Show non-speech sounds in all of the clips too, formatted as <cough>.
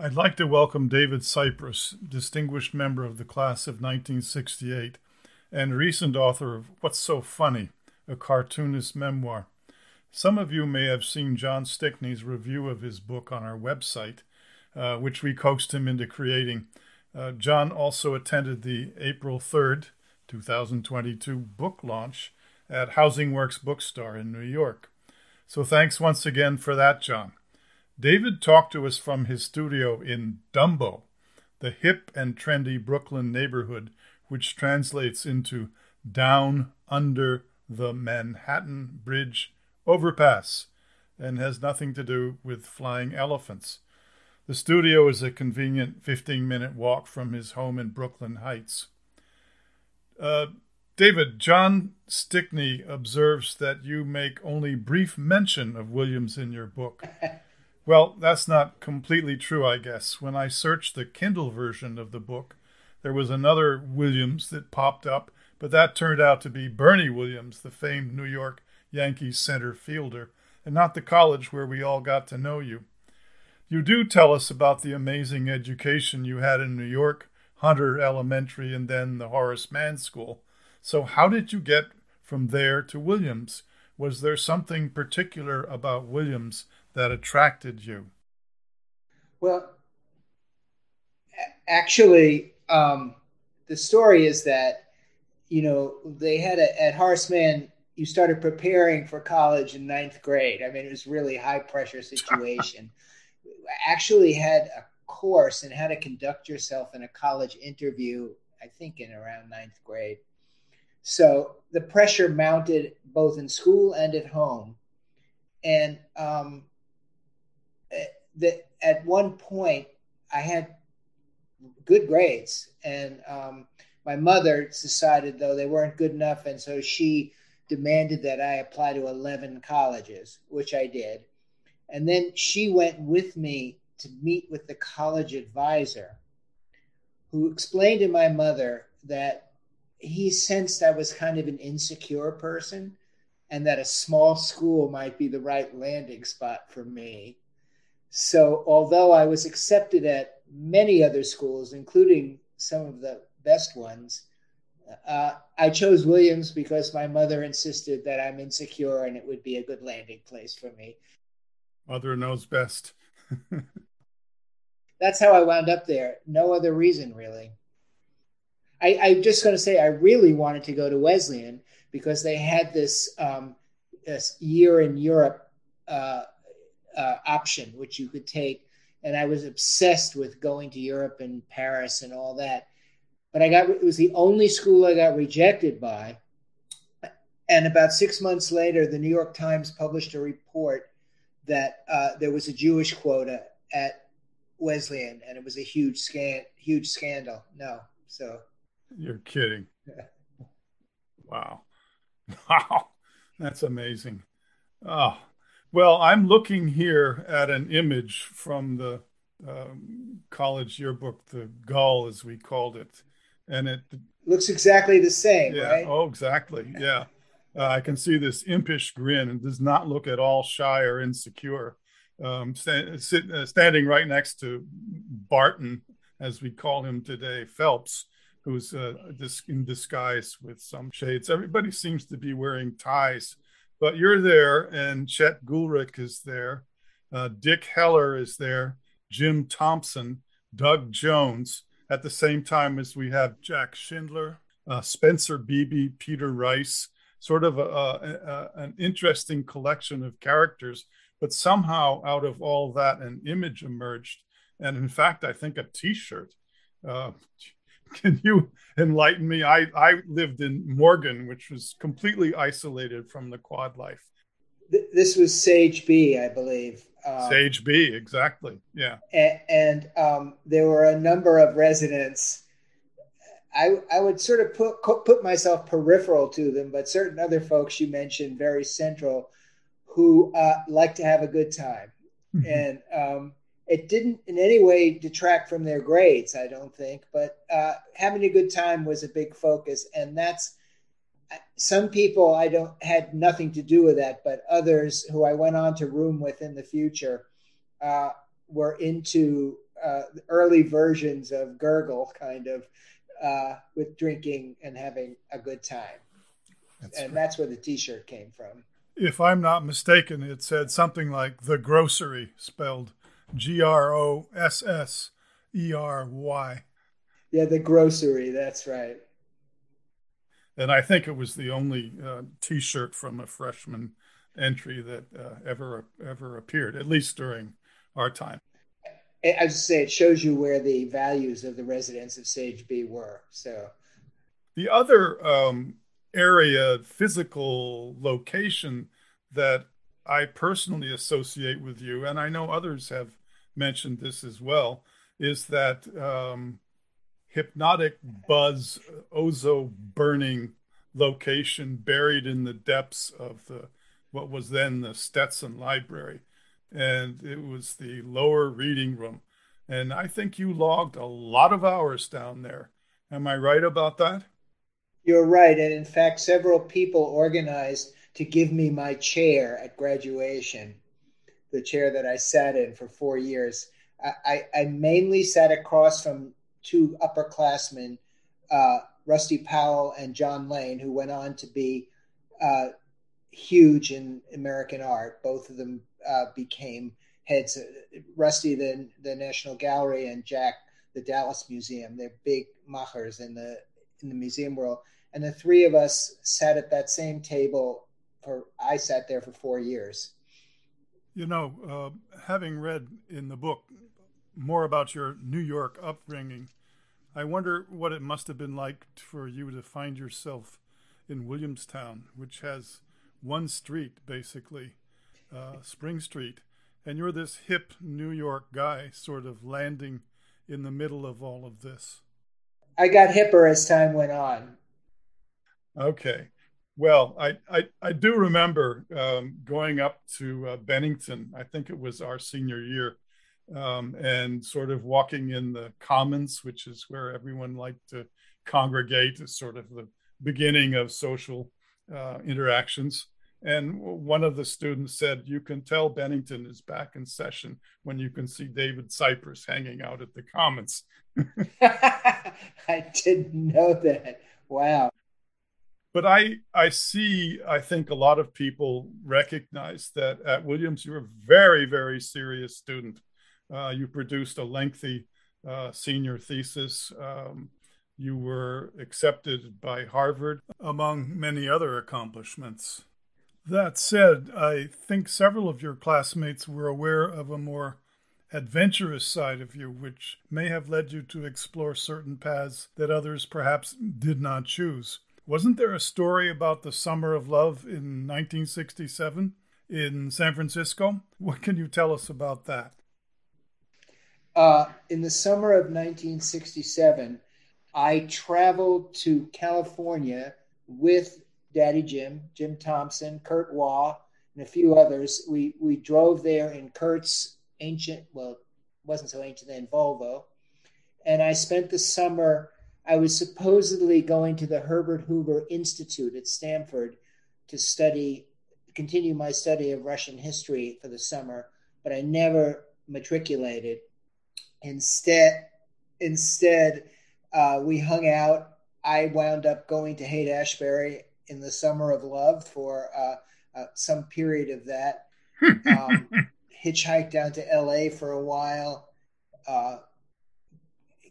I'd like to welcome David Sipress, distinguished member of the class of 1968 and recent author of What's So Funny, a cartoonist memoir. Some of you may have seen John Stickney's review of his book on our website, uh, which we coaxed him into creating. Uh, John also attended the April 3rd, 2022 book launch at Housing Works Bookstore in New York. So thanks once again for that, John. David talked to us from his studio in Dumbo, the hip and trendy Brooklyn neighborhood, which translates into down under the Manhattan Bridge overpass and has nothing to do with flying elephants. The studio is a convenient 15 minute walk from his home in Brooklyn Heights. Uh, David, John Stickney observes that you make only brief mention of Williams in your book. <laughs> Well, that's not completely true, I guess. When I searched the Kindle version of the book, there was another Williams that popped up, but that turned out to be Bernie Williams, the famed New York Yankees center fielder, and not the college where we all got to know you. You do tell us about the amazing education you had in New York, Hunter Elementary, and then the Horace Mann School. So, how did you get from there to Williams? Was there something particular about Williams that attracted you? Well, actually, um, the story is that you know they had a, at Horace Mann. You started preparing for college in ninth grade. I mean, it was really high pressure situation. <laughs> actually had a course in how to conduct yourself in a college interview. I think in around ninth grade. So the pressure mounted both in school and at home, and um, that at one point I had good grades, and um, my mother decided though they weren't good enough, and so she demanded that I apply to eleven colleges, which I did, and then she went with me to meet with the college advisor, who explained to my mother that he sensed I was kind of an insecure person and that a small school might be the right landing spot for me. So, although I was accepted at many other schools, including some of the best ones, uh, I chose Williams because my mother insisted that I'm insecure and it would be a good landing place for me. Mother knows best. <laughs> That's how I wound up there. No other reason, really. I, I'm just going to say I really wanted to go to Wesleyan because they had this, um, this year in Europe uh, uh, option, which you could take. And I was obsessed with going to Europe and Paris and all that. But I got it was the only school I got rejected by. And about six months later, the New York Times published a report that uh, there was a Jewish quota at Wesleyan, and it was a huge scan, huge scandal. No, so you're kidding. <laughs> wow, <laughs> wow, that's amazing. Oh, well, I'm looking here at an image from the um, college yearbook, the Gul, as we called it, and it looks exactly the same, yeah. right? Oh, exactly. Yeah, uh, I can see this impish grin. and does not look at all shy or insecure. Um, sit, uh, standing right next to Barton, as we call him today, Phelps, who's uh, in disguise with some shades. Everybody seems to be wearing ties but you're there, and Chet Gulrich is there, uh, Dick Heller is there, Jim Thompson, Doug Jones, at the same time as we have Jack Schindler, uh, Spencer Beebe, Peter Rice, sort of a, a, a, an interesting collection of characters. But somehow, out of all that, an image emerged. And in fact, I think a t shirt. Uh, <laughs> can you enlighten me? I, I lived in Morgan, which was completely isolated from the quad life. This was Sage B, I believe. Um, Sage B, exactly. Yeah. And, and um, there were a number of residents. I, I would sort of put put myself peripheral to them, but certain other folks you mentioned very central, who uh, like to have a good time, mm-hmm. and um, it didn't in any way detract from their grades, I don't think, but uh, having a good time was a big focus. And that's some people I don't had nothing to do with that, but others who I went on to room with in the future uh, were into uh, early versions of Gurgle, kind of, uh, with drinking and having a good time. That's and right. that's where the T-shirt came from. If I'm not mistaken, it said something like the grocery, spelled G R O S S E R Y. Yeah, the grocery. That's right. And I think it was the only uh, T-shirt from a freshman entry that uh, ever ever appeared, at least during our time. I would say it shows you where the values of the residents of Sage B were. So, the other um, area, physical location that I personally associate with you, and I know others have mentioned this as well, is that um, hypnotic buzz ozo burning location buried in the depths of the what was then the Stetson Library, and it was the lower reading room. And I think you logged a lot of hours down there. Am I right about that? You're right. And in fact, several people organized to give me my chair at graduation, the chair that I sat in for four years. I, I mainly sat across from two upperclassmen, uh, Rusty Powell and John Lane, who went on to be uh, huge in American art. Both of them uh, became heads. Uh, Rusty, the the National Gallery, and Jack, the Dallas Museum. They're big machers in the in the museum world and the three of us sat at that same table for i sat there for four years you know uh, having read in the book more about your new york upbringing i wonder what it must have been like for you to find yourself in williamstown which has one street basically uh, spring street. And you're this hip new york guy sort of landing in the middle of all of this. I got hipper as time went on. Okay. Well, I, I, I do remember um, going up to uh, Bennington. I think it was our senior year, um, and sort of walking in the commons, which is where everyone liked to congregate, as sort of the beginning of social uh, interactions. And one of the students said, You can tell Bennington is back in session when you can see David Sipress hanging out at the Commons. <laughs> <laughs> I didn't know that. Wow but I I see I think a lot of people recognize that at Williams you're a very very serious student. Uh, you produced a lengthy uh, senior thesis. Um, you were accepted by Harvard, among many other accomplishments. That said, I think several of your classmates were aware of a more adventurous side of you, which may have led you to explore certain paths that others perhaps did not choose. Wasn't there a story about the Summer of Love in 1967 in San Francisco? What can you tell us about that? Uh, in the summer of 1967, I traveled to California with Daddy Jim, Jim Thompson, Kurt Waugh, and a few others. We we drove there in Kurt's ancient, well, wasn't so ancient then, Volvo, and I spent the summer I was supposedly going to the Herbert Hoover Institute at Stanford to study, continue my study of Russian history for the summer, but I never matriculated. Instead, instead, uh, we hung out. I wound up going to Haight Ashbury in the summer of love for uh, uh, some period of that. Um, <laughs> hitchhiked down to LA for a while. Uh,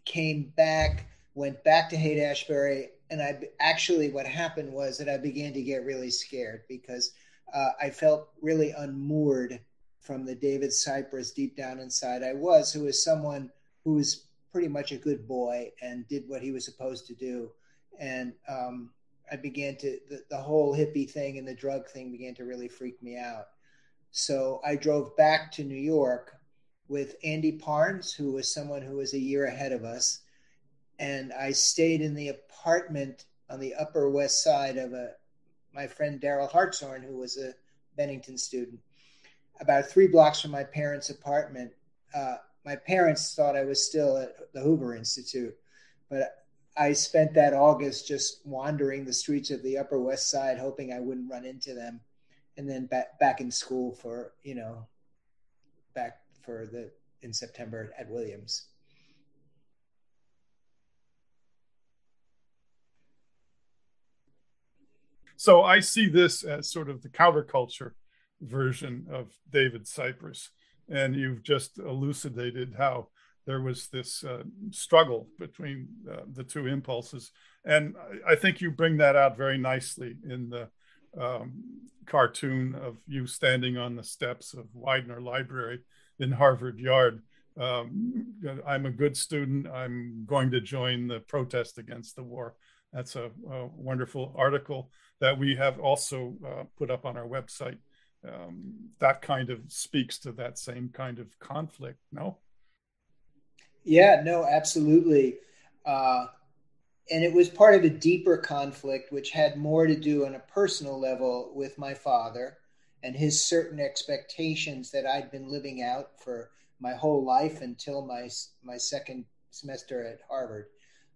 came back went back to Haight Ashbury, and I actually what happened was that I began to get really scared because uh, I felt really unmoored from the David Sipress deep down inside I was, who was someone who was pretty much a good boy and did what he was supposed to do, and um, I began to the, the whole hippie thing and the drug thing began to really freak me out. So I drove back to New York with Andy Parnes, who was someone who was a year ahead of us and I stayed in the apartment on the Upper West Side of a my friend Daryl Hartshorn, who was a Bennington student, about three blocks from my parents' apartment. Uh, my parents thought I was still at the Hoover Institute, but I spent that August just wandering the streets of the Upper West Side, hoping I wouldn't run into them, and then back back in school for you know, back for the in September at Williams. So I see this as sort of the counterculture version of David Sipress. And you've just elucidated how there was this uh, struggle between uh, the two impulses. And I, I, think you bring that out very nicely in the um, cartoon of you standing on the steps of Widener Library in Harvard Yard. Um, I'm a good student. I'm going to join the protest against the war. That's a, a wonderful article that we have also uh, put up on our website. Um, that kind of speaks to that same kind of conflict, no? Yeah, no, absolutely. Uh, and it was part of a deeper conflict, which had more to do on a personal level with my father and his certain expectations that I'd been living out for my whole life until my my second semester at Harvard,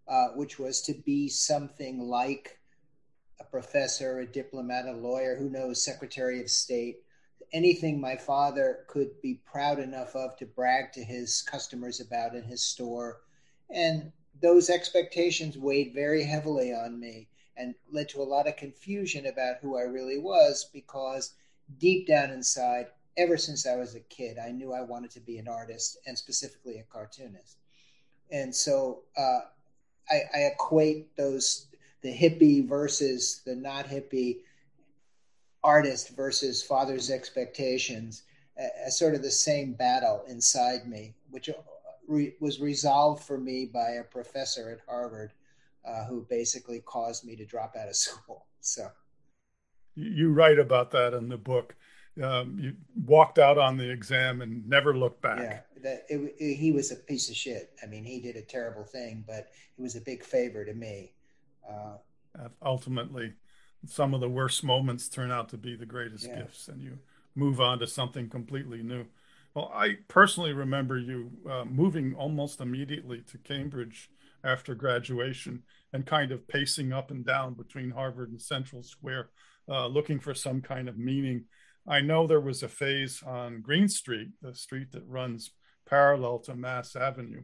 uh, which was to be something like a professor, a diplomat, a lawyer, who knows, Secretary of State, anything my father could be proud enough of to brag to his customers about in his store. And those expectations weighed very heavily on me and led to a lot of confusion about who I really was because deep down inside, ever since I was a kid, I knew I wanted to be an artist and specifically a cartoonist. And so uh, I, I equate those the hippie versus the not hippie artist versus father's expectations as sort of the same battle inside me, which re- was resolved for me by a professor at Harvard uh, who basically caused me to drop out of <laughs> school. So you write about that in the book. Um, you walked out on the exam and never looked back. Yeah, that, it, it, he was a piece of shit. I mean, he did a terrible thing, but it was a big favor to me. Uh, ultimately, some of the worst moments turn out to be the greatest yeah. gifts, and you move on to something completely new. Well, I personally remember you uh, moving almost immediately to Cambridge after graduation and kind of pacing up and down between Harvard and Central Square, uh, looking for some kind of meaning. I know there was a phase on Green Street, the street that runs parallel to Mass Avenue.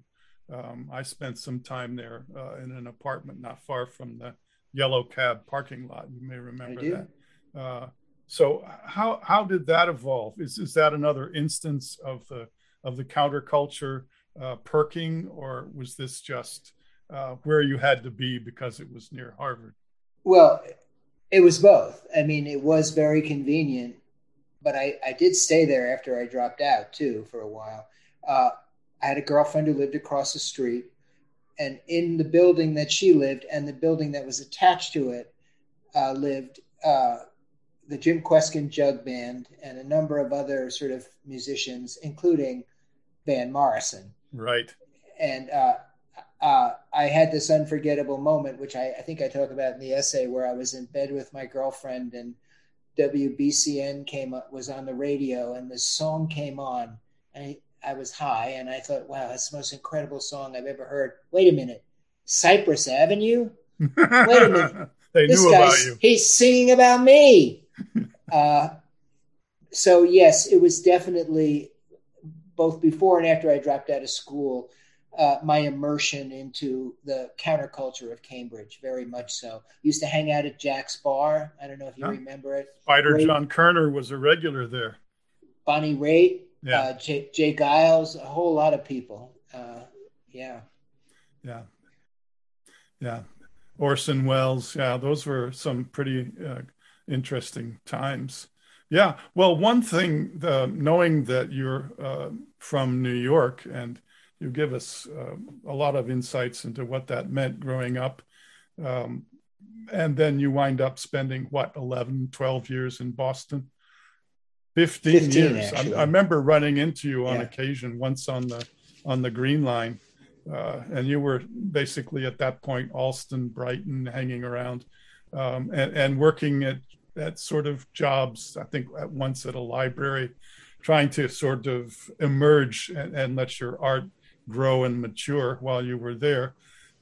Um, I spent some time there uh, in an apartment not far from the yellow cab parking lot. You may remember that. Uh, so how how did that evolve? Is is that another instance of the of the counterculture uh, perking, or was this just uh, where you had to be because it was near Harvard? Well, it was both. I mean, it was very convenient, but I I did stay there after I dropped out too for a while. I had a girlfriend who lived across the street, and in the building that she lived and the building that was attached to it uh, lived uh, the Jim Kweskin Jug Band and a number of other sort of musicians, including Van Morrison. Right. And uh, uh, I had this unforgettable moment, which I, I, think I talk about in the essay, where I was in bed with my girlfriend and WBCN came up, was on the radio, and this song came on, and I, I was high, and I thought, wow, that's the most incredible song I've ever heard. Wait a minute, Cypress Avenue. Wait a minute. <laughs> they this knew about you. He's singing about me. <laughs> uh, so yes, it was definitely both before and after I dropped out of school. Uh, my immersion into the counterculture of Cambridge, very much so. Used to hang out at Jack's Bar. I don't know if you yeah. remember it. Spider John Koerner was a regular there. Bonnie Raitt, yeah. uh, Jay, J. Geils, a whole lot of people. Uh, yeah. Yeah. Yeah. Orson Welles. Yeah, those were some pretty uh, interesting times. Yeah. Well, one thing, the, knowing that you're uh, from New York and you give us uh, a lot of insights into what that meant growing up. Um, and then you wind up spending what, 11, 12 years in Boston? 15, 15 years. I, I, remember running into you on yeah. occasion once on the on the Green Line. Uh, and you were basically at that point Allston, Brighton, hanging around um, and, and, working at at sort of jobs. I think at once at a library, trying to sort of emerge and, and let your art grow and mature while you were there.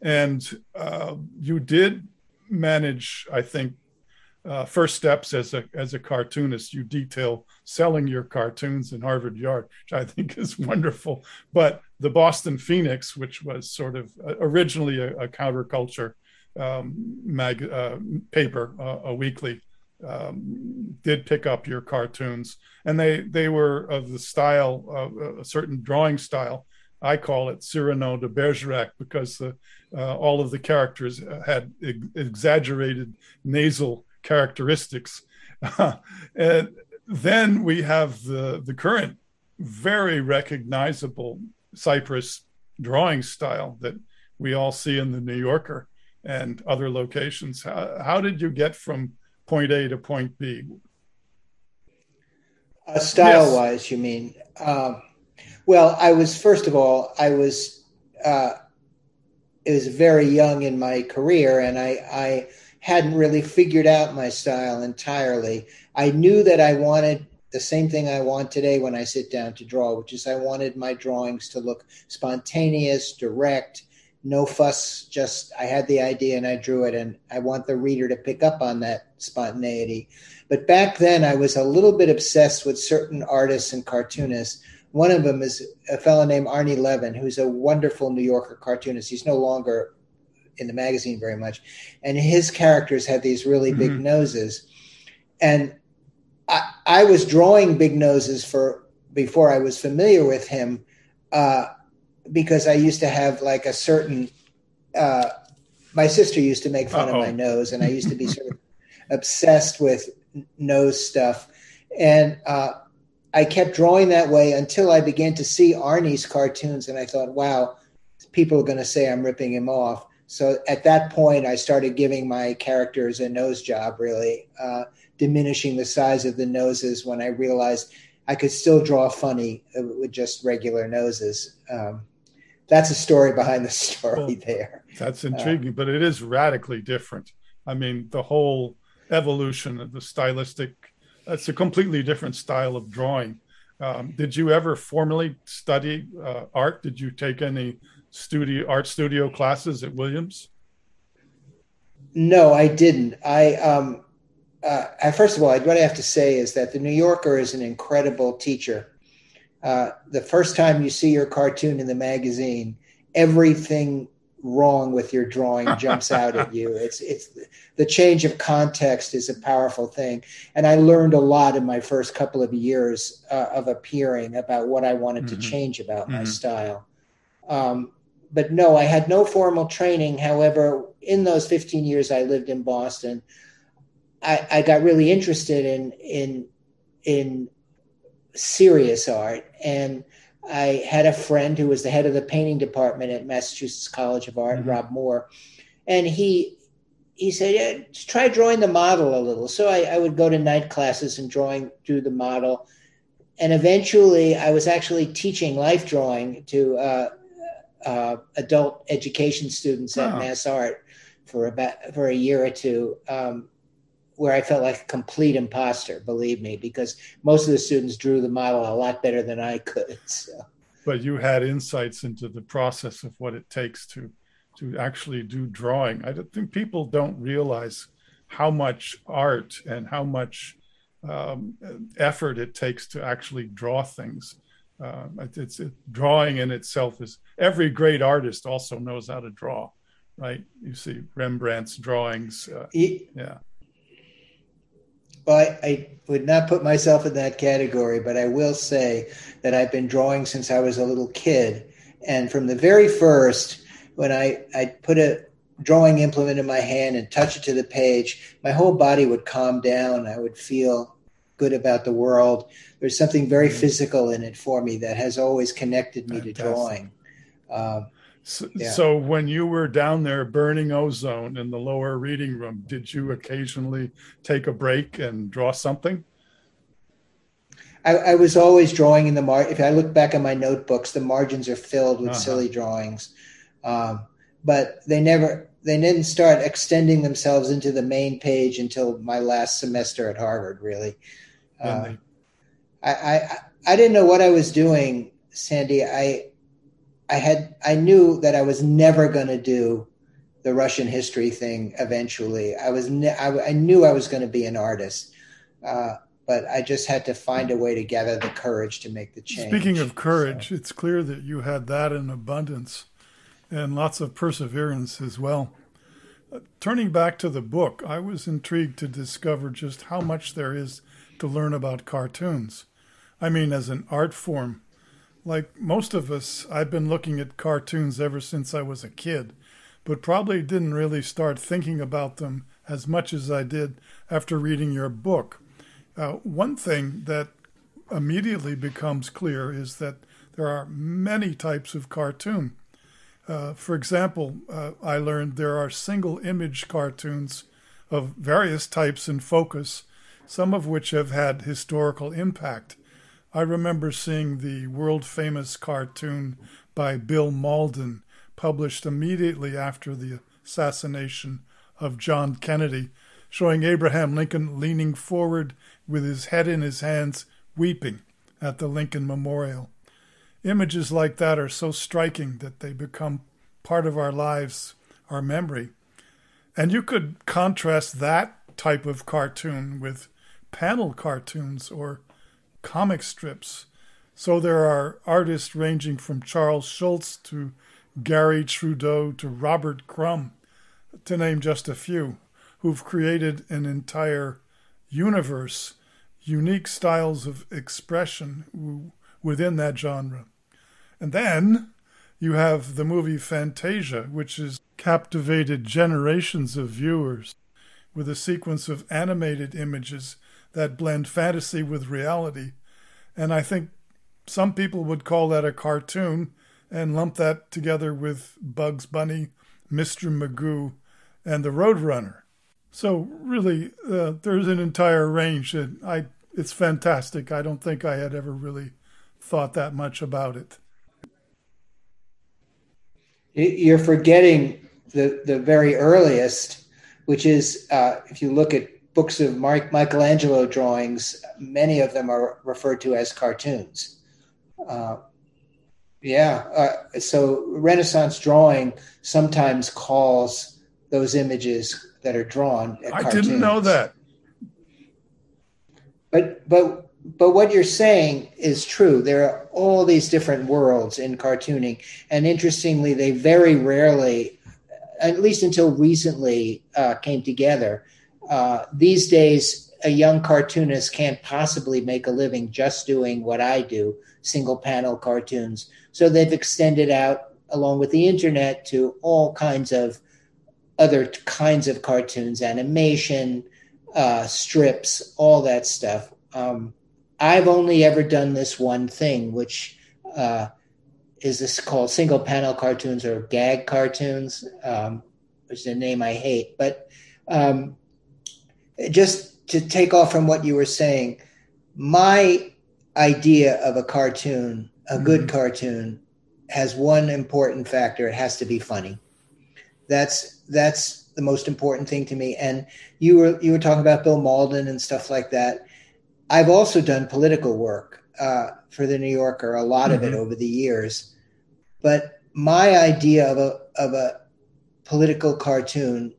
And uh, you did manage, I think, uh, first steps as a as a cartoonist. You detail selling your cartoons in Harvard Yard, which I think is wonderful. But the Boston Phoenix, which was sort of uh, originally a, a counterculture um, mag uh, paper, uh, a weekly, um, did pick up your cartoons, and they they were of the style, of a certain drawing style. I call it Cyrano de Bergerac because the, uh, all of the characters had ex- exaggerated nasal characteristics. <laughs> and then we have the, the current very recognizable Sipress drawing style that we all see in the New Yorker and other locations. How, how did you get from point A to point B? Uh, style yes. wise, you mean? Um, well, I was, first of all, I was, uh, it was very young in my career and I, I hadn't really figured out my style entirely. I knew that I wanted the same thing I want today when I sit down to draw, which is I wanted my drawings to look spontaneous, direct, no fuss, just I had the idea and I drew it, and I want the reader to pick up on that spontaneity. But back then, I was a little bit obsessed with certain artists and cartoonists. One of them is a fellow named Arnie Levin, who's a wonderful New Yorker cartoonist. He's no longer in the magazine very much, and his characters had these really mm-hmm. big noses, and I, I, was drawing big noses for before I was familiar with him. Uh, because I used to have like a certain. Uh, my sister used to make fun Uh-oh. of my nose, and I used to be sort of <laughs> obsessed with nose stuff, and uh, I kept drawing that way until I began to see Arnie's cartoons, and I thought, wow, people are going to say I'm ripping him off. So at that point, I started giving my characters a nose job, really uh, diminishing the size of the noses when I realized I could still draw funny uh, with just regular noses. Um, that's a story behind the <laughs> story well, there. That's intriguing, uh, but it is radically different. I mean, the whole evolution of the stylistic, it's a completely different style of drawing. Um, did you ever formally study uh, art? Did you take any studio art studio classes at Williams? No, I didn't. I um, uh, first of all, what I have to say is that the New Yorker is an incredible teacher. Uh, the first time you see your cartoon in the magazine, everything wrong with your drawing jumps out at you. <laughs> It's it's the change of context is a powerful thing, and I learned a lot in my first couple of years uh, of appearing about what I wanted mm-hmm. to change about mm-hmm. my style. Um, but no, I had no formal training. However, in those 15 years I lived in Boston, I, I got really interested in in in serious art. And I had a friend who was the head of the painting department at Massachusetts College of Art, mm-hmm. Rob Moore, and he he said, yeah, "Try drawing the model a little." So I, I would go to night classes and drawing do the model, and eventually I was actually teaching life drawing to uh, uh, adult education students at oh. Mass Art for about for a year or two. Um, where I felt like a complete imposter, believe me, because most of the students drew the model a lot better than I could. <laughs> So. But you had insights into the process of what it takes to to actually do drawing. I think people don't realize how much art and how much um, effort it takes to actually draw things. Uh, it's it, drawing in itself is every great artist also knows how to draw, right? You see Rembrandt's drawings. Uh, yeah well, I, I, would not put myself in that category, but I will say that I've been drawing since I was a little kid. And from the very first, when I, I put a drawing implement in my hand and touch it to the page, my whole body would calm down. I would feel good about the world. There's something very mm-hmm. physical in it for me that has always connected me Fantastic. to drawing. Um, so, yeah. so, when you were down there burning ozone in the lower reading room, did you occasionally take a break and draw something? I, I was always drawing in the mar. If I look back at my notebooks, the margins are filled with uh-huh. silly drawings, um, but they never they didn't start extending themselves into the main page until my last semester at Harvard. Really, uh, I, I I didn't know what I was doing, Sandy. I I had I knew that I was never going to do the Russian history thing eventually. I was ne- I, I, knew I was going to be an artist, uh, but I just had to find a way to gather the courage to make the change. Speaking of courage, so. it's clear that you had that in abundance and lots of perseverance as well. Uh, turning back to the book, I was intrigued to discover just how much there is to learn about cartoons. I mean, as an art form. Like most of us, I've been looking at cartoons ever since I was a kid but probably didn't really start thinking about them as much as I did after reading your book. Uh, one thing that immediately becomes clear is that there are many types of cartoon. Uh, for example, uh, I learned there are single image cartoons of various types and focus, some of which have had historical impact. I remember seeing the world famous cartoon by Bill Mauldin published immediately after the assassination of John Kennedy, showing Abraham Lincoln leaning forward with his head in his hands, weeping at the Lincoln Memorial. Images like that are so striking that they become part of our lives, our memory. And you could contrast that type of cartoon with panel cartoons or comic strips. So there are artists ranging from Charles Schulz to Garry Trudeau to Robert Crumb, to name just a few, who've created an entire universe, unique styles of expression within that genre. And then you have the movie Fantasia, which has captivated generations of viewers with a sequence of animated images that blend fantasy with reality. And I think some people would call that a cartoon, and lump that together with Bugs Bunny, Mr. Magoo, and the Roadrunner. So really, uh, there's an entire range, and I it's fantastic. I don't think I had ever really thought that much about it. You're forgetting the the very earliest, which is uh, if you look at books of Mark, Michelangelo drawings, many of them are referred to as cartoons. Uh, yeah. Uh, so Renaissance drawing sometimes calls those images that are drawn. I cartoons. didn't know that. But but but what you're saying is true. There are all these different worlds in cartooning, and interestingly, they very rarely, at least until recently, uh, came together. Uh, these days, a young cartoonist can't possibly make a living just doing what I do, single panel cartoons. So they've extended out along with the internet to all kinds of other kinds of cartoons, animation, uh, strips, all that stuff. Um, I've only ever done this one thing, which uh, is this called single panel cartoons or gag cartoons, um, which is a name I hate. But um, just to take off from what you were saying, my idea of a cartoon a good mm-hmm. cartoon has one important factor it has to be funny that's that's the most important thing to me and you were you were talking about bill mauldin and stuff like that i've also done political work uh, for the new yorker a lot mm-hmm. of it mm-hmm. over the years but my idea of a of a political cartoon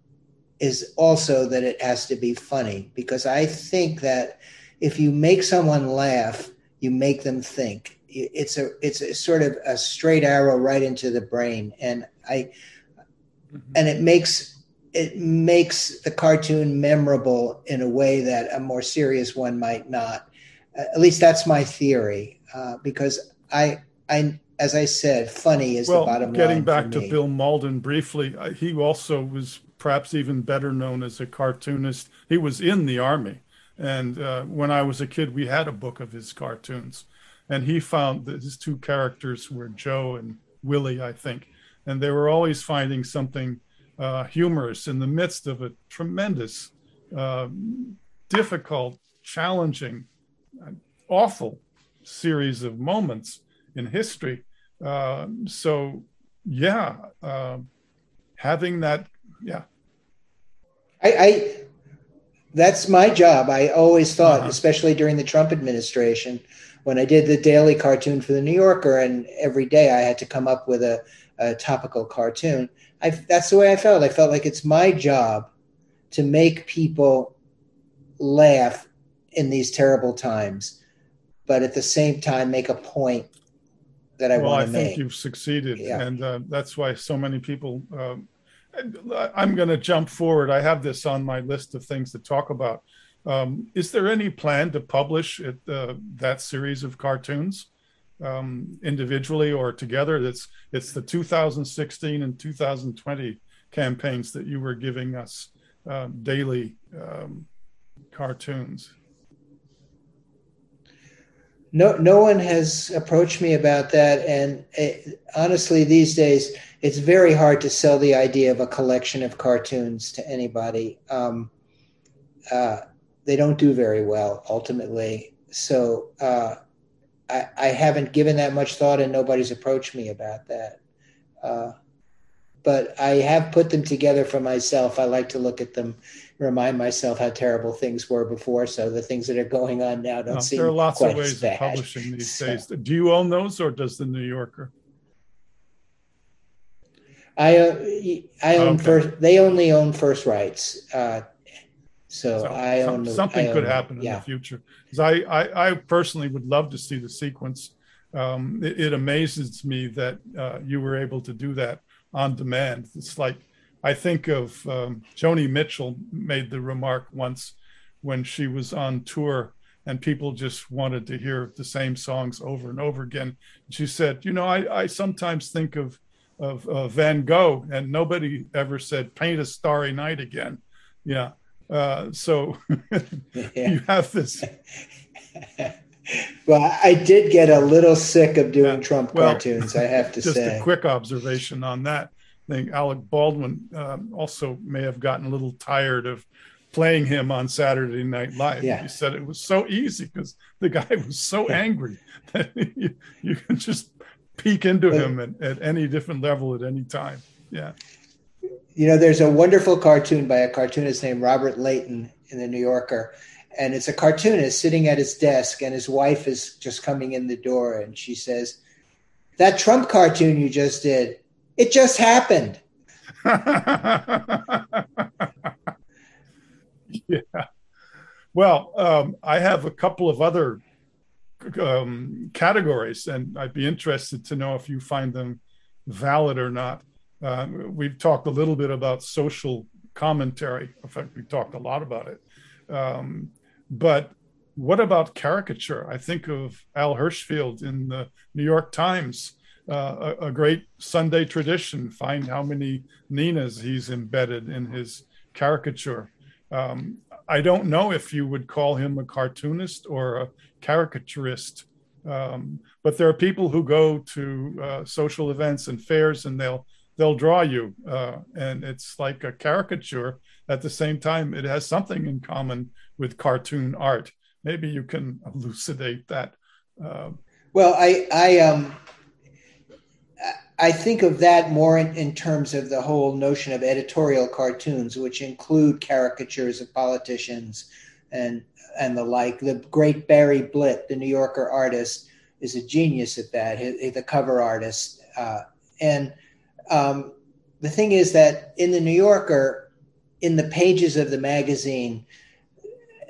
is also that it has to be funny because i think that if you make someone laugh you make them think. It's a it's a sort of a straight arrow right into the brain and i mm-hmm. and it makes it makes the cartoon memorable in a way that a more serious one might not. At least that's my theory uh, because i i as i said funny is well, the bottom getting line Getting back to bill Mauldin briefly uh, he also was perhaps even better known as a cartoonist. He was in the army. And uh, when i was a kid we had a book of his cartoons. And he found that his two characters were Joe and Willie, I think, and they were always finding something uh, humorous in the midst of a tremendous, uh, difficult, challenging, uh, awful series of moments in history. Uh, so, yeah, um, having that, yeah. I, I, that's my job. I always thought, uh-huh. especially during the Trump administration, when I did the daily cartoon for the New Yorker, and every day I had to come up with a, a topical cartoon. I, that's the way I felt. I felt like it's my job to make people laugh in these terrible times, but at the same time make a point that I well, want to make. Well, I think you've succeeded, Yeah. and uh, that's why so many people. Um, I'm going to jump forward. I have this on my list of things to talk about. Um, is there any plan to publish it, uh, that series of cartoons um, individually or together? That's it's the 2016 and 2020 campaigns that you were giving us uh, daily um, cartoons. No, no one has approached me about that, and it, honestly, these days it's very hard to sell the idea of a collection of cartoons to anybody. Um, uh, they don't do very well ultimately. So uh, I, I, haven't given that much thought, and nobody's approached me about that. Uh, but I have put them together for myself. I like to look at them, remind myself how terrible things were before. So the things that are going on now don't seem There are lots of ways of publishing these <laughs> So- days. Do you own those, or does the New Yorker? I uh, I own Okay. first. They only own first rights. Uh, so, So I some- own the- something I could own- happen in yeah. the future. 'Cause I, I, I personally would love to see the sequence. Um, it, it amazes me that uh, you were able to do that on demand. It's like I think of um, Joni Mitchell made the remark once when she was on tour and people just wanted to hear the same songs over and over again. She said, "You know, I, I sometimes think of of uh, Van Gogh, and nobody ever said paint a starry night again." Yeah. Uh, so <laughs> Yeah. you have this <laughs> well, I did get a little sick of doing Yeah. Trump Well, cartoons. I have to <laughs> just say. a quick observation on that. I think Alec Baldwin um, also may have gotten a little tired of playing him on Saturday Night Live. Yeah. He said it was so easy because the guy was so angry that you, you can just peek into him at, at any different level at any time. Yeah. You know, there's a wonderful cartoon by a cartoonist named Robert Leighton in the New Yorker. And it's a cartoonist sitting at his desk, and his wife is just coming in the door, and she says, That Trump cartoon you just did, it just happened. <laughs> yeah. Well, um, I have a couple of other um, categories, and I'd be interested to know if you find them valid or not. Uh, we've talked a little bit about social commentary. In fact, we talked a lot about it. Um, but what about caricature? I think of Al Hirschfeld in the New York Times, uh, a, a great Sunday tradition. Find how many Ninas he's embedded in his caricature. Um, I don't know if you would call him a cartoonist or a caricaturist, um, but there are people who go to uh, social events and fairs and they'll they'll draw you, uh, and it's like a caricature. At the same time, it has something in common with cartoon art. Maybe you can <laughs> elucidate that. Uh, Well, I I um I think of that more in, in terms of the whole notion of editorial cartoons, which include caricatures of politicians and and the like. The great Barry Blitt, the New Yorker artist, is a genius at that. He, the cover artist, uh, and um, the thing is that in the New Yorker, in the pages of the magazine,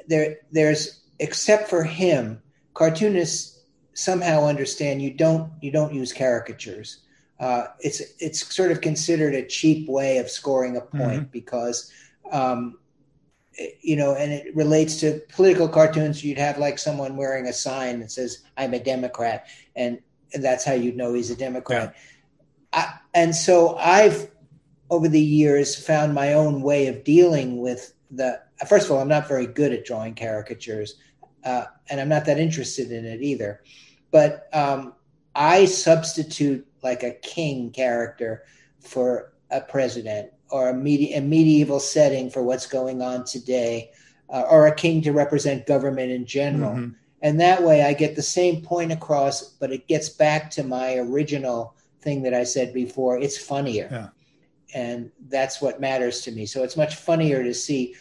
there there's except for him, cartoonists somehow understand you don't you don't use caricatures. Uh, it's it's sort of considered a cheap way of scoring a point because um, it- you know, and it relates to political cartoons. You'd have like someone wearing a sign that says "I'm a Democrat," and, and that's how you'd know he's a Democrat. I, and so I've over the years found my own way of dealing with the. First of all, I'm not very good at drawing caricatures, uh, and I'm not that interested in it either. But um, I substitute like a king character for a president or a, medi- a medieval setting for what's going on today, uh, or a king to represent government in general. mhm. And that way I get the same point across, but it gets back to my original thing that I said before. It's funnier. Yeah. And that's what matters to me. So it's much funnier to see,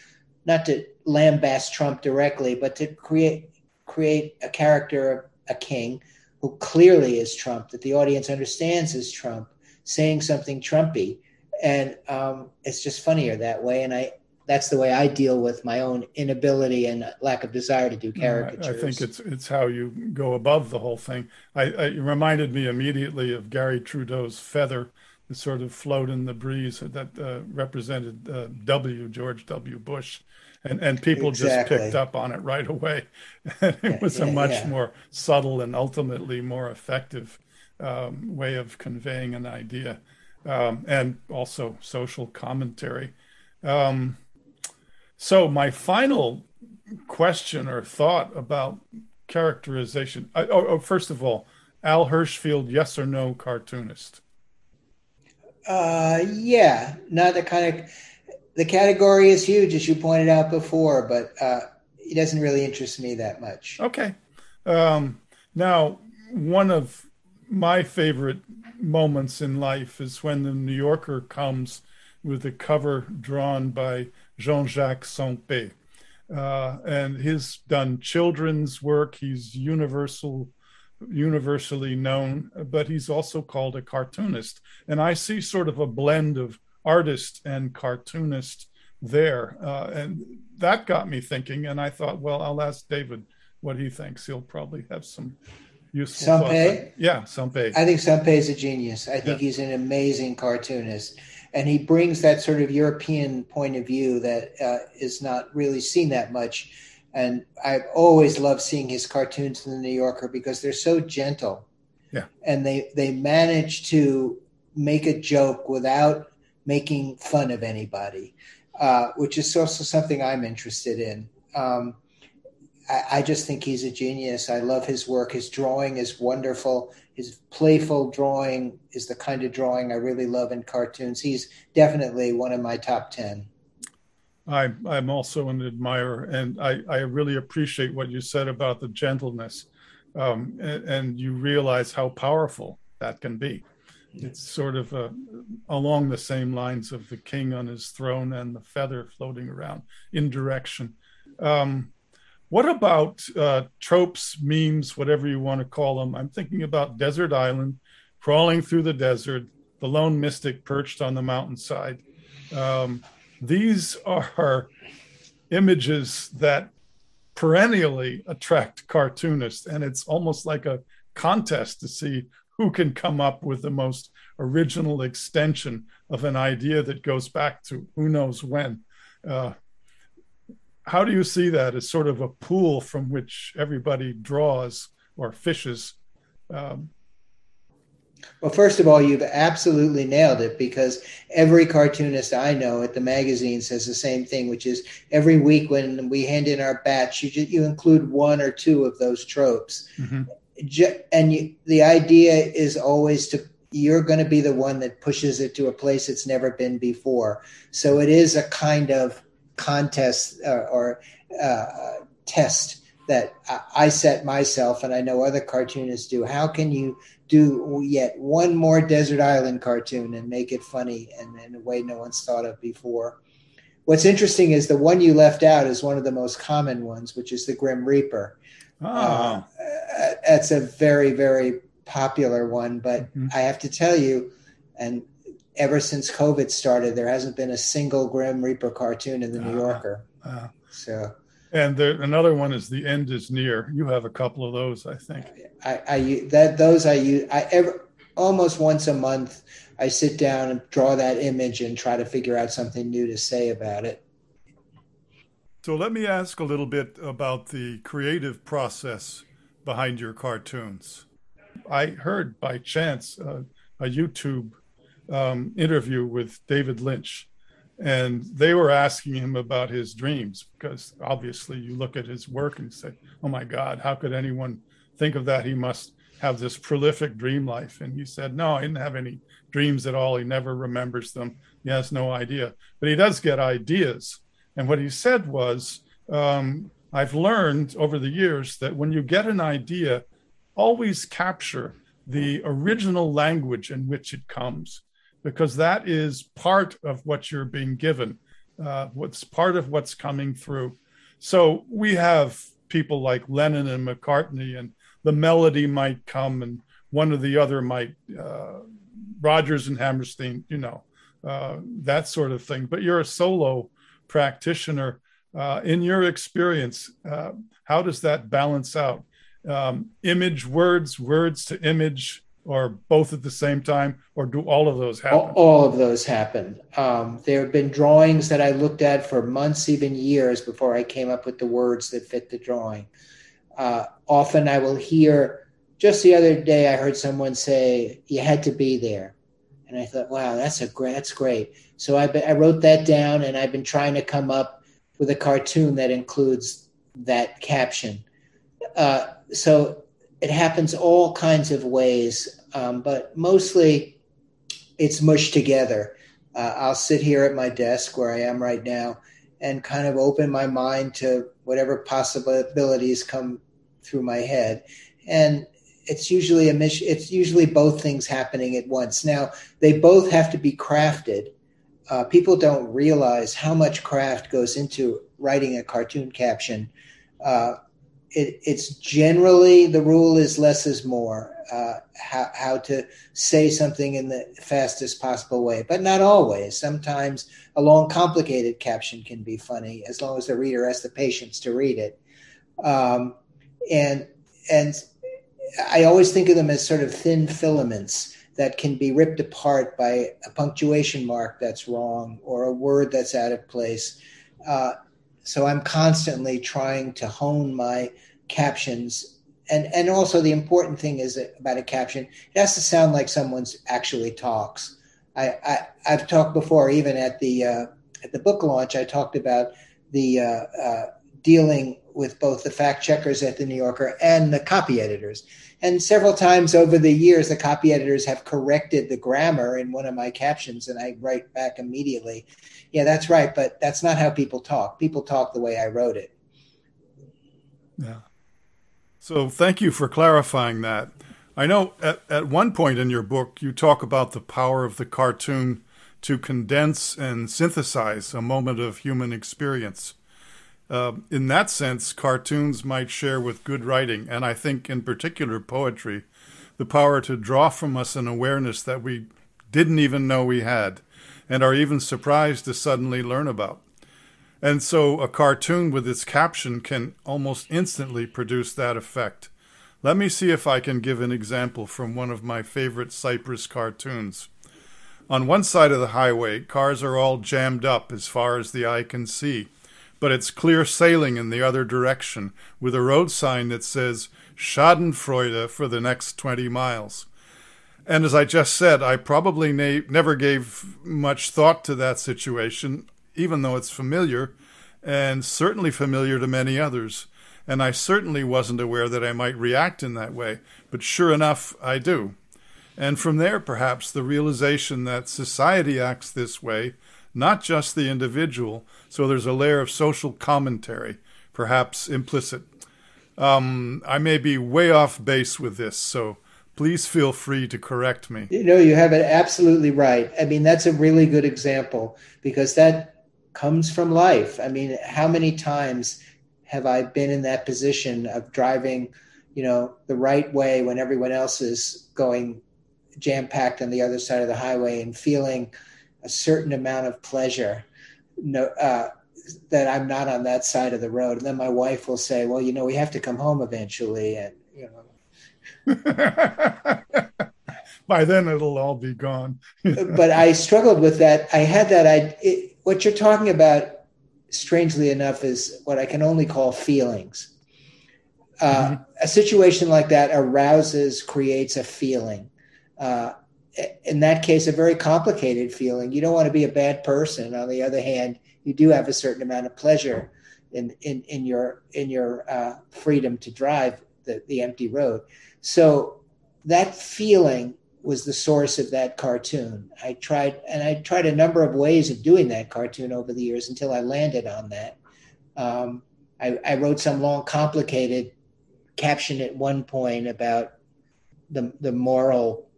not to lambast Trump directly, but to create create a character a king who clearly is Trump, that the audience understands is Trump, saying something Trumpy, and um, it's just funnier that way. And I that's the way I deal with my own inability and lack of desire to do caricatures. I, I think it's it's how you go above the whole thing. I, I it reminded me immediately of Garry Trudeau's feather that sort of float in the breeze that uh, represented uh, W George W Bush, and and people exactly. just picked up on it right away. <laughs> And it was yeah, a much yeah. more subtle and ultimately more effective um, way of conveying an idea, um, and also social commentary. Um, so, my final question or thought about characterization. I, oh, oh, first of all, Al Hirschfeld, yes or no cartoonist? Uh, yeah, not the kind of the category is huge, as you pointed out before, but uh, it doesn't really interest me that much. Okay. Um, now, one of my favorite moments in life is when the New Yorker comes with a cover drawn by Jean-Jacques Sempé. Uh, and he's done children's work. He's universal, universally known, but he's also called a cartoonist. And I see sort of a blend of artist and cartoonist there, uh, and that got me thinking. And I thought, well, I'll ask David what he thinks. He'll probably have some useful. Sempé, yeah, Sempé. I think Sempé is a genius. I think yeah. he's an amazing cartoonist and he brings that sort of European point of view that uh, is not really seen that much. And I've always loved seeing his cartoons in the New Yorker because they're so gentle. Yeah. And they they manage to make a joke without making fun of anybody, uh, which is also something I'm interested in. Um, I, I just think he's a genius. I love his work. His drawing is wonderful his playful drawing is the kind of drawing I really love in cartoons. He's definitely one of my top 10. I, I'm also an admirer, and I, I really appreciate what you said about the gentleness. Um, and, and, you realize how powerful that can be. It's sort of uh, along the same lines of the king on his throne and the feather floating around in direction. Um, what about uh, tropes, memes, whatever you want to call them? I'm thinking about Desert Island, crawling through the desert, the lone mystic perched on the mountainside. Um, these are images that perennially attract cartoonists, and it's almost like a contest to see who can come up with the most original extension of an idea that goes back to who knows when. Uh, how do you see that as sort of a pool from which everybody draws or fishes? Um, well, first of all, you've absolutely nailed it because every cartoonist I know at the magazine says the same thing, which is every week when we hand in our batch, you just, you include one or two of those tropes, mm-hmm. And you, the idea is always to you're going to be the one that pushes it to a place it's never been before. So it is a kind of contest uh, or uh, test that I set myself, and I know other cartoonists do. How can you do yet one more desert island cartoon and make it funny and in a way no one's thought of before? What's interesting is the one you left out is one of the most common ones, which is the Grim Reaper. Oh. Uh, that's a very, very popular one, but mm-hmm. I have to tell you, and ever since COVID started, there hasn't been a single Grim Reaper cartoon in the New uh, Yorker. Uh, so, and there, another one is "The End Is Near." You have a couple of those, I think. I, I that those I use. I ever almost once a month. I sit down and draw that image and try to figure out something new to say about it. So let me ask a little bit about the creative process behind your cartoons. I heard by chance uh, a YouTube um, interview with David Lynch, and they were asking him about his dreams because obviously you look at his work and say, "Oh my God, how could anyone think of that? He must have this prolific dream life." And he said, "No, I didn't have any dreams at all. He never remembers them. He has no idea, but he does get ideas." And what he said was, um, "I've learned over the years that when you get an idea, always capture." the original language in which it comes because that is part of what you're being given, uh, what's part of what's coming through. So we have people like Lennon and McCartney and the melody might come and one or the other might uh, Rodgers and Hammerstein, you know, uh, that sort of thing. But you're a solo practitioner. Uh, in your experience, uh, how does that balance out? Um, image, words, words to image, or both at the same time, or do all of those happen? All, of those happen. Um, there have been drawings that I looked at for months, even years, before I came up with the words that fit the drawing. Uh, often I will hear. Just the other day, I heard someone say, "You had to be there," and I thought, "Wow, that's a great, that's great." So I, I wrote that down, and I've been trying to come up with a cartoon that includes that caption. Uh, so it happens all kinds of ways, um, but mostly it's mushed together. Uh, I'll sit here at my desk where I am right now and kind of open my mind to whatever possibilities come through my head. And it's usually a mission, it's usually both things happening at once. Now, they both have to be crafted. Uh, people don't realize how much craft goes into writing a cartoon caption. Uh, it, it's generally the rule is less is more. Uh, how, how to say something in the fastest possible way, but not always. Sometimes a long, complicated caption can be funny as long as the reader has the patience to read it. Um, and and I always think of them as sort of thin filaments that can be ripped apart by a punctuation mark that's wrong or a word that's out of place. Uh, so I'm constantly trying to hone my captions. And, and also the important thing is about a caption, it has to sound like someone's actually talks. I, I have talked before, even at the uh, at the book launch, I talked about the uh, uh, dealing with both the fact checkers at the New Yorker and the copy editors. And several times over the years, the copy editors have corrected the grammar in one of my captions, and I write back immediately, "Yeah, that's right, but that's not how people talk. People talk the way I wrote it." Yeah. So thank you for clarifying that. I know at, at one point in your book, you talk about the power of the cartoon to condense and synthesize a moment of human experience. Uh, in that sense, cartoons might share with good writing, and I think in particular poetry, the power to draw from us an awareness that we didn't even know we had and are even surprised to suddenly learn about. And so a cartoon with its caption can almost instantly produce that effect. Let me see if I can give an example from one of my favorite Sipress cartoons. On one side of the highway, cars are all jammed up as far as the eye can see, but it's clear sailing in the other direction with a road sign that says Schadenfreude for the next 20 miles. And as I just said, I probably na- never gave much thought to that situation even though it's familiar, and certainly familiar to many others. And I certainly wasn't aware that I might react in that way, but sure enough, I do. And from there, perhaps, the realization that society acts this way, not just the individual, so there's a layer of social commentary, perhaps implicit. Um, I may be way off base with this, so please feel free to correct me. You know, you have it absolutely right. I mean, that's a really good example because that comes from life. I mean, how many times have I been in that position of driving, you know, the right way when everyone else is going jam packed on the other side of the highway and feeling a certain amount of pleasure no, uh, that I'm not on that side of the road. And then my wife will say, well, you know, we have to come home eventually. And, you know. <laughs> By then it'll all be gone. <laughs> but I struggled with that. I had that. I, it, what you're talking about, strangely enough, is what I can only call feelings. Uh, mm-hmm. A situation like that arouses, creates a feeling. Uh, in that case, a very complicated feeling. You don't want to be a bad person. On the other hand, you do have a certain amount of pleasure in in, in your in your uh, freedom to drive the, the empty road. So that feeling was the source of that cartoon. I tried, and I tried a number of ways of doing that cartoon over the years until I landed on that. Um, I, I, wrote some long, complicated caption at one point about the the moral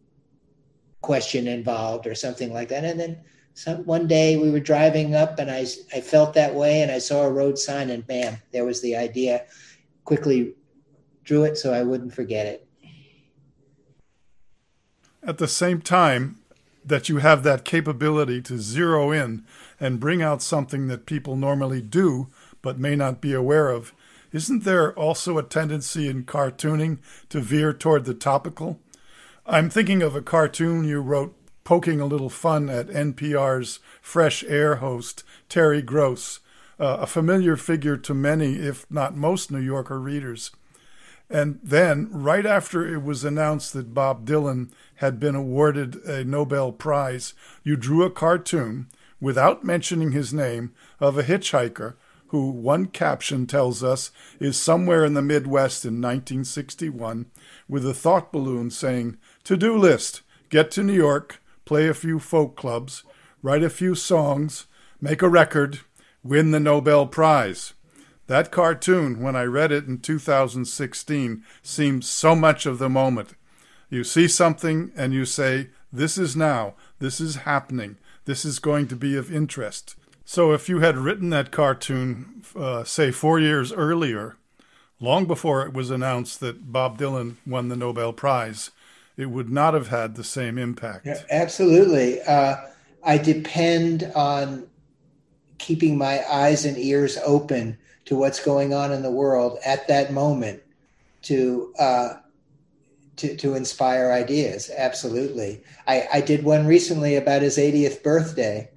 question involved or something like that, and then some, one day we were driving up, and I I felt that way, and I saw a road sign, and bam, there was the idea. Quickly drew it so I wouldn't forget it. At the same time that you have that capability to zero in and bring out something that people normally do but may not be aware of, isn't there also a tendency in cartooning to veer toward the topical? I'm thinking of a cartoon you wrote poking a little fun at NPR's Fresh Air host, Terry Gross, uh, a familiar figure to many, if not most, New Yorker readers. And then, right after it was announced that Bob Dylan had been awarded a Nobel Prize, you drew a cartoon, without mentioning his name, of a hitchhiker who, one caption tells us, is somewhere in the Midwest in 1961 with a thought balloon saying, To do list, get to New York, play a few folk clubs, write a few songs, make a record, win the Nobel Prize. That cartoon, when I read it in 2016, seemed so much of the moment. You see something and you say, This is now, this is happening, this is going to be of interest. So if you had written that cartoon, uh, say, four years earlier, long before it was announced that Bob Dylan won the Nobel Prize, it would not have had the same impact. Yeah, absolutely. Uh, I depend on keeping my eyes and ears open to what's going on in the world at that moment to uh, to, to inspire ideas. Absolutely. I, I did one recently about his 80th birthday,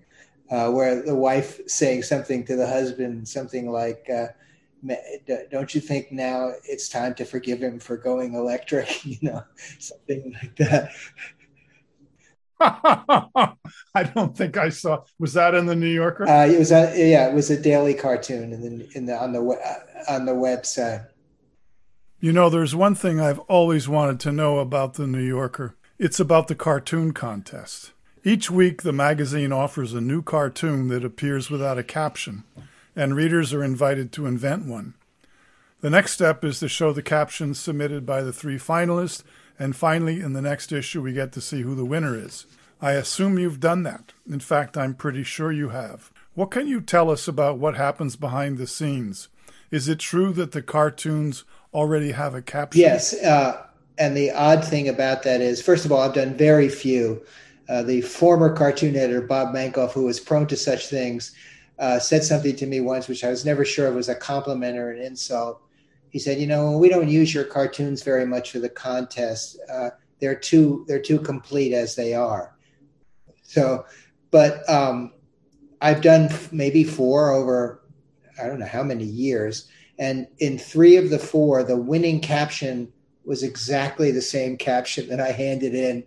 uh, where the wife saying something to the husband, something like, uh, don't you think now it's time to forgive him for going electric? <laughs> You know, something like that. <laughs> I don't think I saw. Was that in the New Yorker? Uh, it was a yeah, it was a daily cartoon in the in the on the uh, on the website. You know, there's one thing I've always wanted to know about the New Yorker. It's about the cartoon contest. Each week, the magazine offers a new cartoon that appears without a caption and readers are invited to invent one. The next step is to show the captions submitted by the three finalists, and finally, in the next issue, we get to see who the winner is. I assume you've done that. In fact, I'm pretty sure you have. What can you tell us about what happens behind the scenes? Is it true that the cartoons already have a caption? Yes. Uh, and the odd thing about that is, first of all, I've done very few. Uh, the former cartoon editor, Bob Mankoff, who was prone to such things, uh, said something to me once, which I was never sure it was a compliment or an insult. He said, "You know, we don't use your cartoons very much for the contest. Uh, they're too they're too complete as they are." So, but um, I've done maybe four over I don't know how many years, and in three of the four, the winning caption was exactly the same caption that I handed in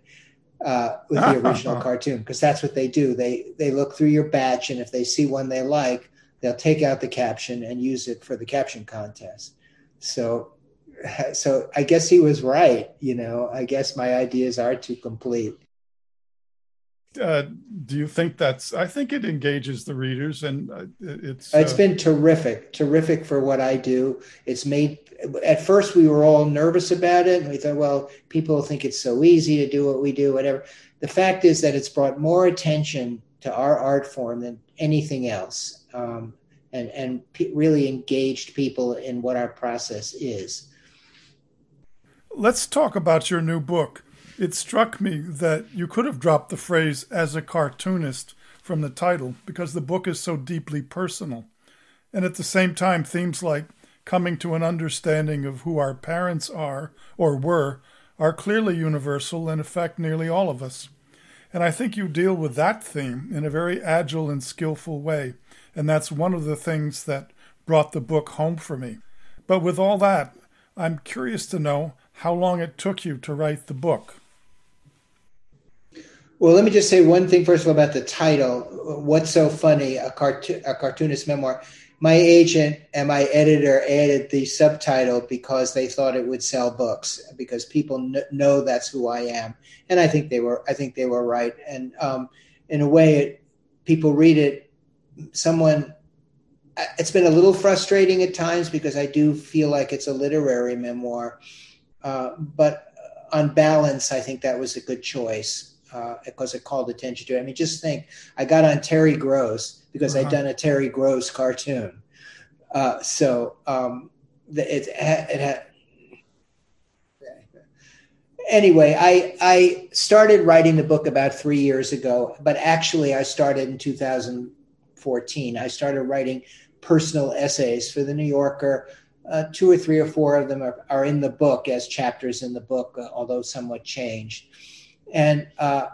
uh, with the original <laughs> cartoon because that's what they do. They they look through your batch, and if they see one they like, they'll take out the caption and use it for the caption contest. So, <laughs> so I guess he was right. You know, I guess my ideas are too complete. Uh, do you think that's? I think it engages the readers, and uh, it's. It's uh, been terrific, terrific for what I do. It's made. At first, we were all nervous about it, and we thought, well, people think it's so easy to do what we do, whatever. The fact is that it's brought more attention to our art form than anything else, um, and and really engaged people in what our process is. Let's talk about your new book. It struck me that you could have dropped the phrase as a cartoonist from the title because the book is so deeply personal. And at the same time, themes like coming to an understanding of who our parents are or were are clearly universal and affect nearly all of us. And I think you deal with that theme in a very agile and skillful way. And that's one of the things that brought the book home for me. But with all that, I'm curious to know how long it took you to write the book. Well, let me just say one thing first of all about the title. What's so funny? A, cartoon, a cartoonist memoir. My agent and my editor added the subtitle because they thought it would sell books because people kn- know that's who I am, and I think they were. I think they were right. And um, in a way, it, people read it. Someone. It's been a little frustrating at times because I do feel like it's a literary memoir, uh, but on balance, I think that was a good choice uh, because it called attention to it. I mean, just think, I got on Terry Gross because uh-huh. I'd done a Terry Gross cartoon. Uh, so um, it, it had anyway, I I started writing the book about three years ago, but actually I started in 2014. I started writing personal essays for the New Yorker. Uh, two or three or four of them are, are in the book as chapters in the book, uh, although somewhat changed. And uh,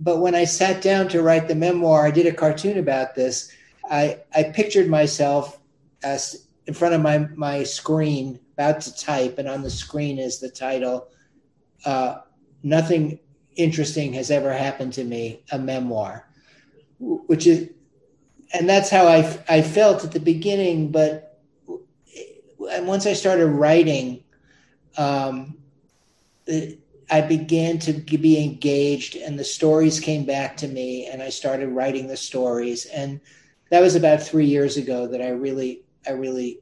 but when I sat down to write the memoir, I did a cartoon about this. I I pictured myself as in front of my my screen, about to type, and on the screen is the title uh, nothing interesting has ever happened to me, a memoir, which is, and that's how I, I felt at the beginning. But once I started writing, um, I began to be engaged, and the stories came back to me, and I started writing the stories. And that was about three years ago that I really, I really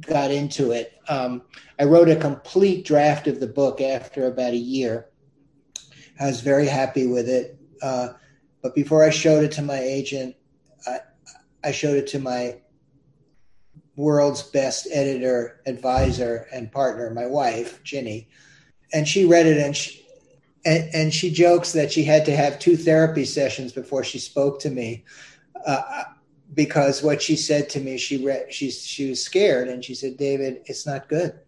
got into it. Um, I wrote a complete draft of the book after about a year. I was very happy with it. Uh, but before I showed it to my agent, I, I showed it to my world's best editor, advisor, and partner, my wife, Ginny. And she read it and she, and, and she jokes that she had to have two therapy sessions before she spoke to me. Uh, because what she said to me, she read, she she was scared, and she said, "David, it's not good.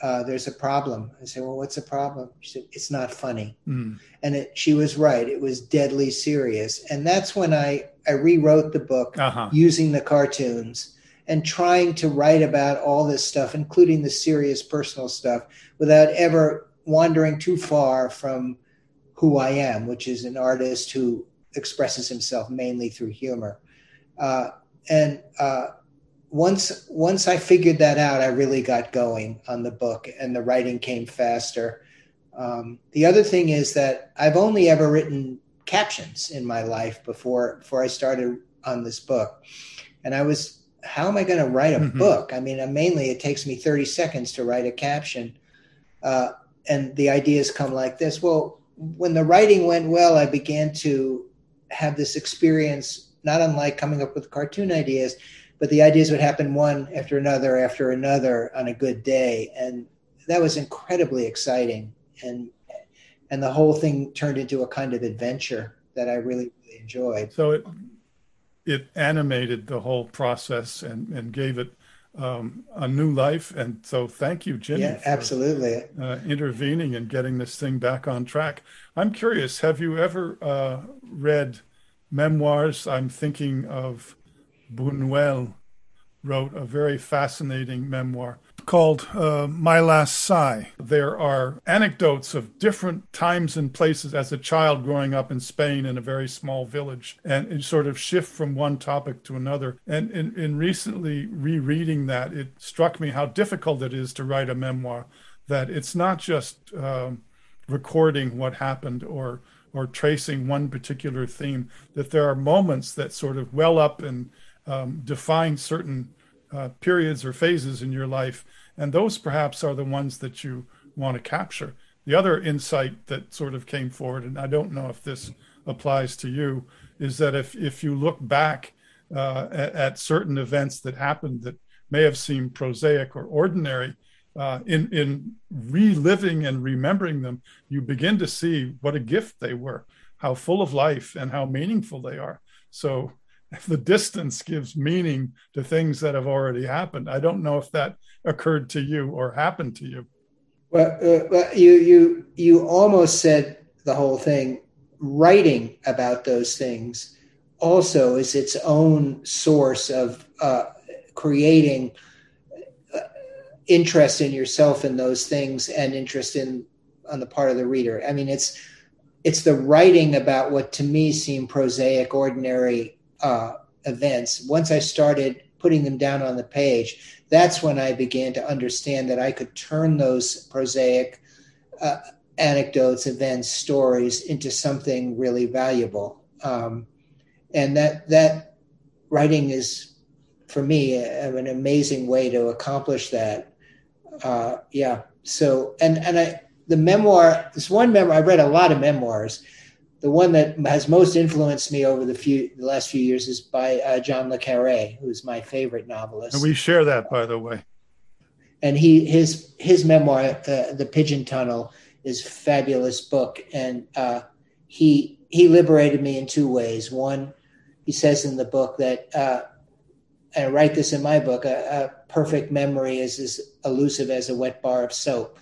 Uh, there's a problem." I said, "Well, what's the problem?" She said, "It's not funny," mm. and it, she was right. It was deadly serious, and that's when I I rewrote the book uh-huh. using the cartoons and trying to write about all this stuff, including the serious personal stuff, without ever wandering too far from who I am, which is an artist who expresses himself mainly through humor. Uh, and uh, once once I figured that out, I really got going on the book, and the writing came faster. Um, the other thing is that I've only ever written captions in my life before before I started on this book, and I was how am I going to write a mm-hmm. book? I mean, mainly it takes me 30 seconds to write a caption. Uh, and the ideas come like this. Well, when the writing went well, I began to have this experience not unlike coming up with cartoon ideas, but the ideas would happen one after another after another on a good day, and that was incredibly exciting. And and the whole thing turned into a kind of adventure that I really, really enjoyed. So it it animated the whole process and and gave it um, a new life. And so, thank you, Ginny. Yeah, for, absolutely. Uh, intervening and getting this thing back on track. I'm curious. Have you ever uh, read memoirs. I'm thinking of Buñuel wrote a very fascinating memoir called uh, My Last Sigh. There are anecdotes of different times and places as a child growing up in Spain in a very small village and, and sort of shift from one topic to another. And in, in recently rereading that, it struck me how difficult it is to write a memoir, that it's not just um, recording what happened or or tracing one particular theme, that there are moments that sort of well up and um, define certain uh, periods or phases in your life. And those perhaps are the ones that you want to capture. The other insight that sort of came forward, and I don't know if this applies to you, is that if, if you look back uh, at, at certain events that happened that may have seemed prosaic or ordinary, uh, in in reliving and remembering them, you begin to see what a gift they were, how full of life and how meaningful they are. So <laughs> the distance gives meaning to things that have already happened. I don't know if that occurred to you or happened to you. Well, uh, well you you you almost said the whole thing. Writing about those things also is its own source of uh, creating interest in yourself in those things and interest in on the part of the reader. I mean, it's it's the writing about what to me seem prosaic, ordinary uh, events. Once I started putting them down on the page, that's when I began to understand that I could turn those prosaic uh, anecdotes, events, stories into something really valuable. Um, and that that writing is, for me, a, an amazing way to accomplish that uh, yeah. So and and I the memoir. This one memoir. I read a lot of memoirs. The one that has most influenced me over the few the last few years is by uh, John le Carre, who's my favorite novelist. And we share that, by the way. and he his his memoir, uh, The Pigeon Tunnel, is fabulous book, and uh, he he liberated me in two ways. One, he says in the book that, uh, and I write this in my book, a, a, perfect memory is as elusive as a wet bar of soap.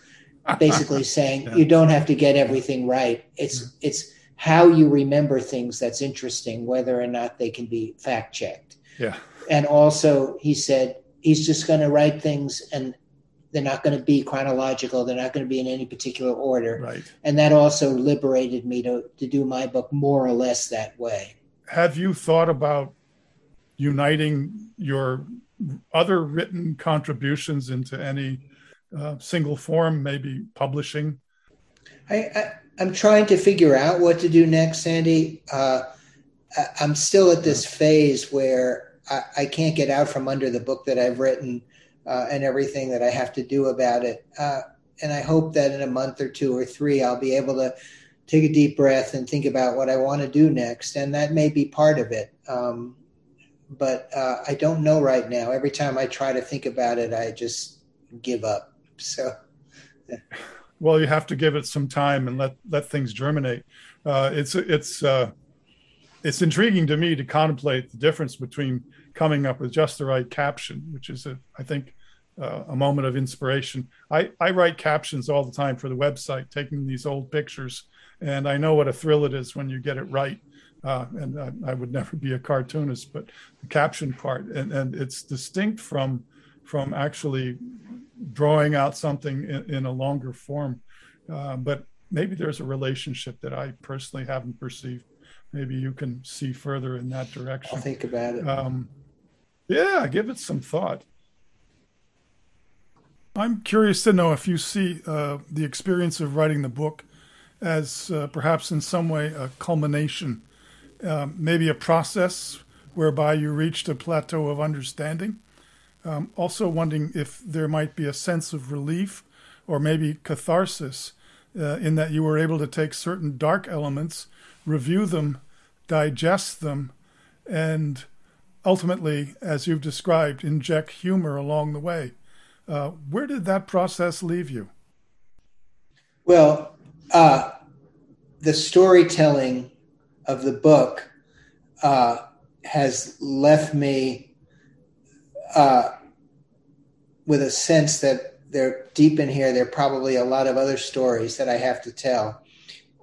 Basically, <laughs> saying yeah. you don't have to get everything right. It's mm-hmm. it's how you remember things that's interesting, whether or not they can be fact checked. Yeah. And also, he said he's just going to write things and they're not going to be chronological. They're not going to be in any particular order. Right. And that also liberated me to, to do my book more or less that way. Have you thought about uniting your other written contributions into any uh, single form, maybe publishing? I, I, am trying to figure out what to do next, Sandy. Uh, I'm still at this phase where I, I can't get out from under the book that I've written uh, and everything that I have to do about it. Uh, and I hope that in a month or two or three, I'll be able to take a deep breath and think about what I want to do next. And that may be part of it. Um, but uh, I don't know right now. Every time I try to think about it, I just give up. So. Well, you have to give it some time and let let things germinate. Uh, it's it's uh, it's intriguing to me to contemplate the difference between coming up with just the right caption, which is a, I think uh, a moment of inspiration. I, I write captions all the time for the website, taking these old pictures, and I know what a thrill it is when you get it right. Uh, and I, I, would never be a cartoonist, but the caption part, and, and it's distinct from from actually drawing out something in, in a longer form. Uh, but maybe there's a relationship that I personally haven't perceived. Maybe you can see further in that direction. I'll think about it. Um, yeah, give it some thought. I'm curious to know if you see uh, the experience of writing the book as uh, perhaps in some way a culmination, uh, maybe a process whereby you reached a plateau of understanding. Um, also, wondering if there might be a sense of relief or maybe catharsis uh, in that you were able to take certain dark elements, review them, digest them, and ultimately, as you've described, inject humor along the way. Uh, where did that process leave you? Well, uh, the storytelling of the book uh, has left me uh, with a sense that they're deep in here. There are probably a lot of other stories that I have to tell.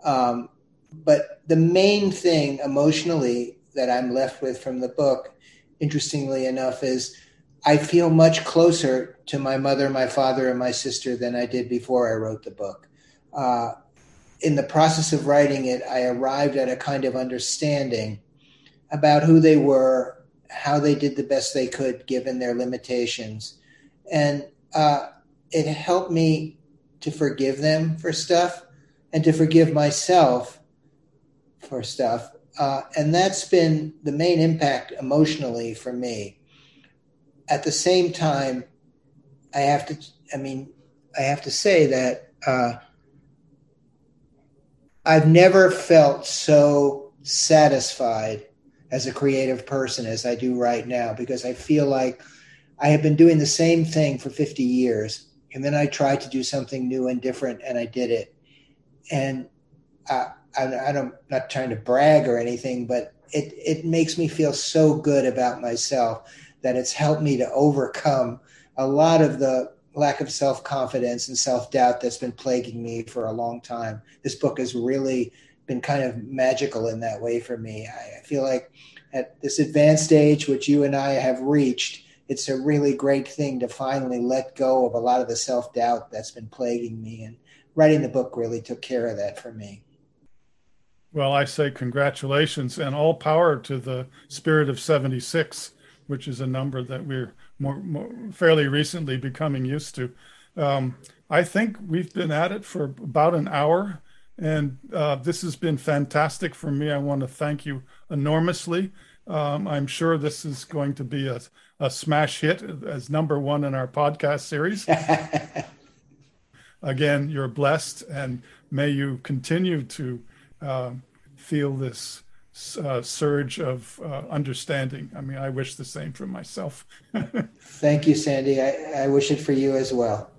Um, but the main thing emotionally that I'm left with from the book, interestingly enough, is I feel much closer to my mother, my father, and my sister than I did before I wrote the book. Uh, in the process of writing it, I arrived at a kind of understanding about who they were, how they did the best they could given their limitations. And uh, it helped me to forgive them for stuff and to forgive myself for stuff. Uh, and that's been the main impact emotionally for me at the same time, I have to, I mean, I have to say that uh, I've never felt so satisfied as a creative person as I do right now because I feel like I have been doing the same thing for 50 years. And then I tried to do something new and different and I did it. And I, I, I don't, not trying to brag or anything, but it, it makes me feel so good about myself that it's helped me to overcome a lot of the lack of self confidence and self doubt that's been plaguing me for a long time. This book has really been kind of magical in that way for me. I, feel like at this advanced age, which you and I have reached, it's a really great thing to finally let go of a lot of the self doubt that's been plaguing me. And writing the book really took care of that for me. Well, I say congratulations and all power to the spirit of 76 which is a number that we're more, more fairly recently becoming used to. Um, I think we've been at it for about an hour, and uh, this has been fantastic for me. I want to thank you enormously. Um, I'm sure this is going to be a, a smash hit as number one in our podcast series. <laughs> Again, you're blessed, and may you continue to uh, feel this uh, surge of uh, understanding. I mean, I wish the same for myself. <laughs> Thank you, Sandy. I, I wish it for you as well.